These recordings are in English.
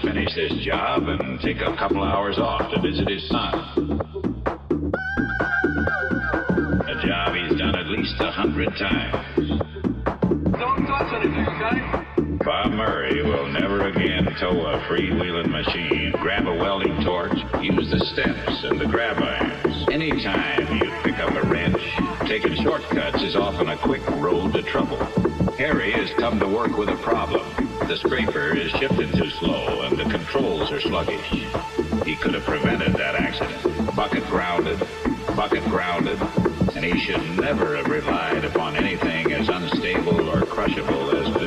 to finish this job and take a couple hours off to visit his son. A job he's done at least a hundred times. Don't touch anything, okay? Bob Murray will never again tow a freewheeling machine, grab a welding torch, use the steps and the grab irons. Anytime you pick up a wrench, taking shortcuts is often a quick road to trouble. Harry has come to work with a problem. The scraper is shifting too slow controls are sluggish. He could have prevented that accident. Bucket grounded, bucket grounded, and he should never have relied upon anything as unstable or crushable as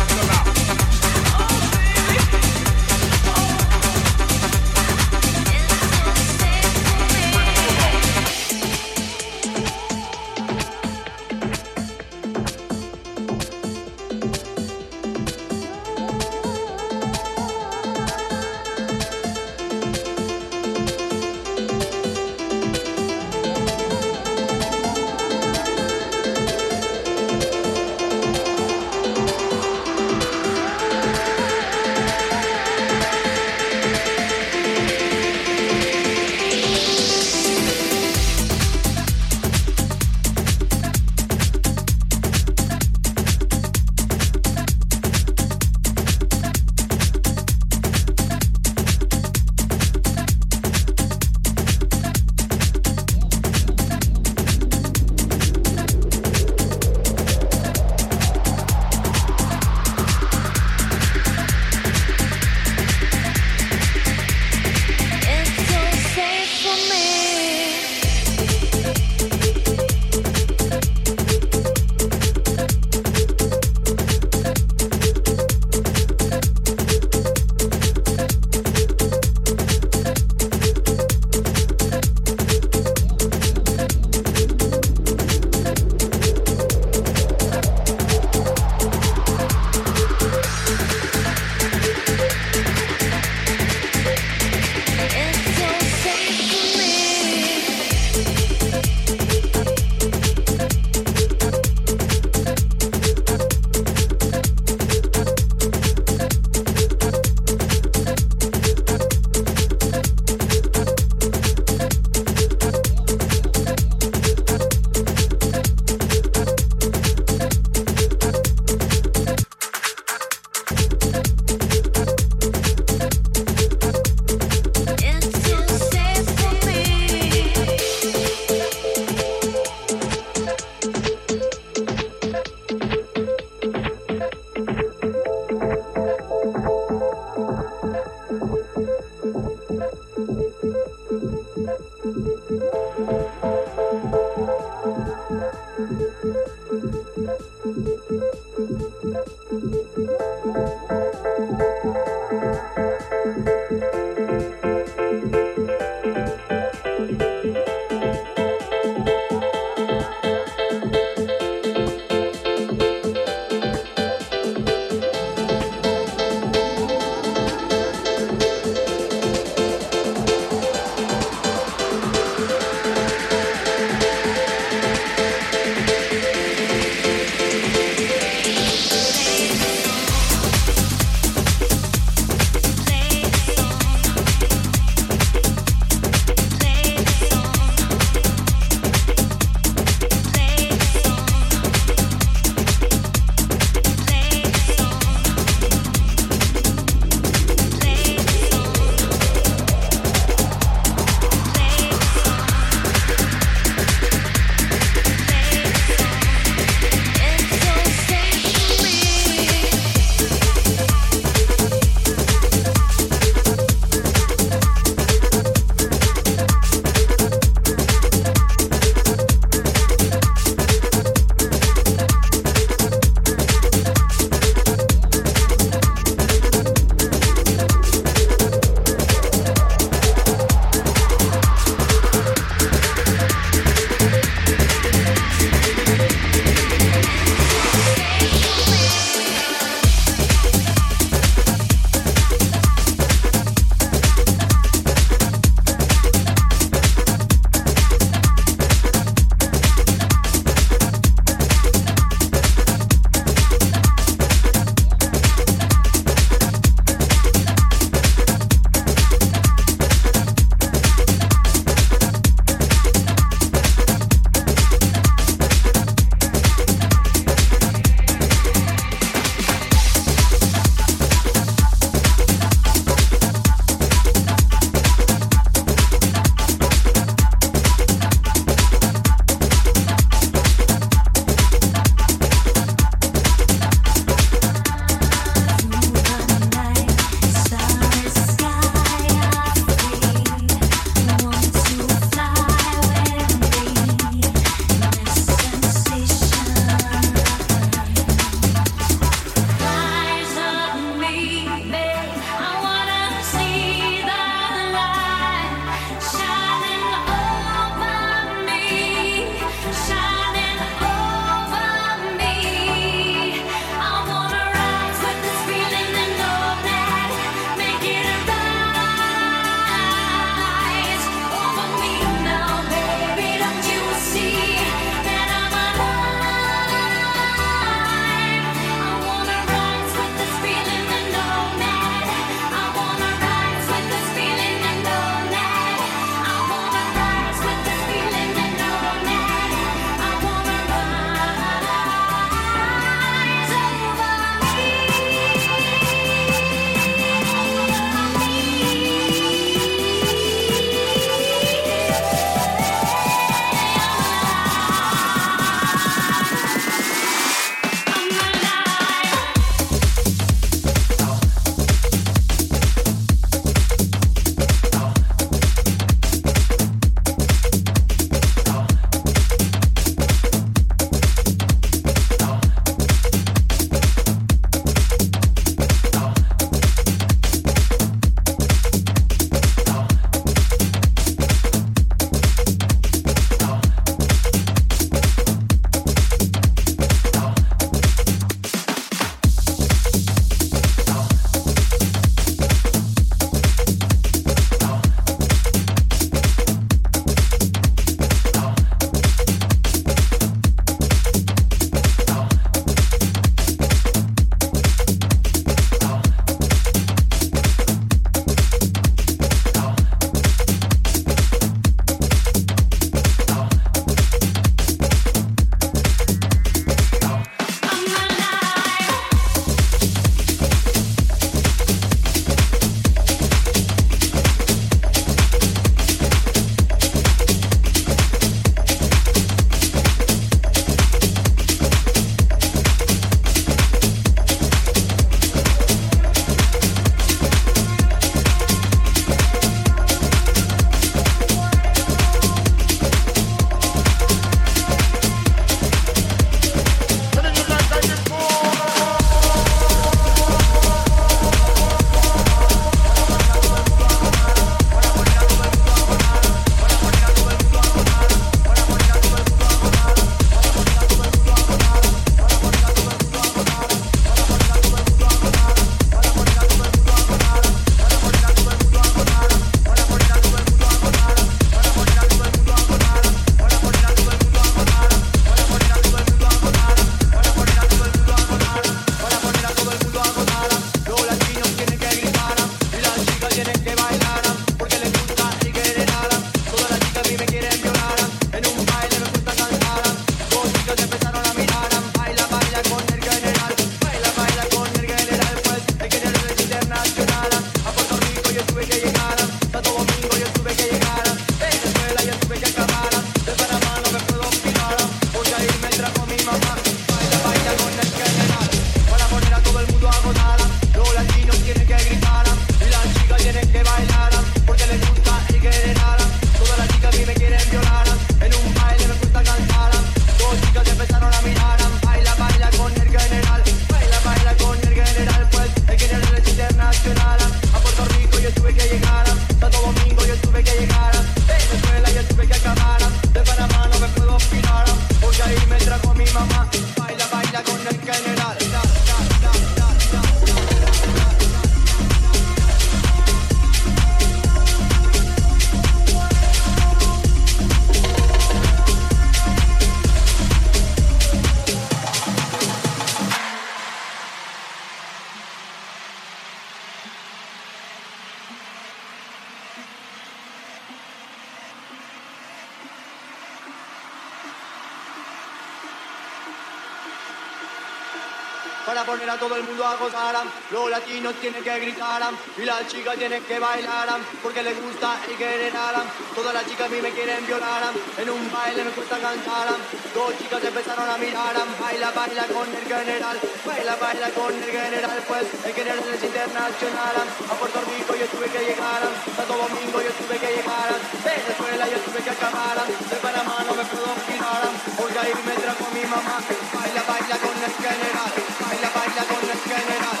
Tienen que gritar y las chicas tienen que bailar porque les gusta el general. Todas las chicas a mí me quieren violar. En un baile me cuesta cantar. Dos chicas empezaron a mirar. Baila, baila con el general. Baila, baila con el general. Pues el general es internacional. A Puerto Rico yo tuve que llegar. Santo Domingo yo tuve que llegar. Venezuela yo tuve que acabar. De Panamá no me puedo girar. Porque ahí me trajo mi mamá. Baila, baila con el general. Baila, baila con el general.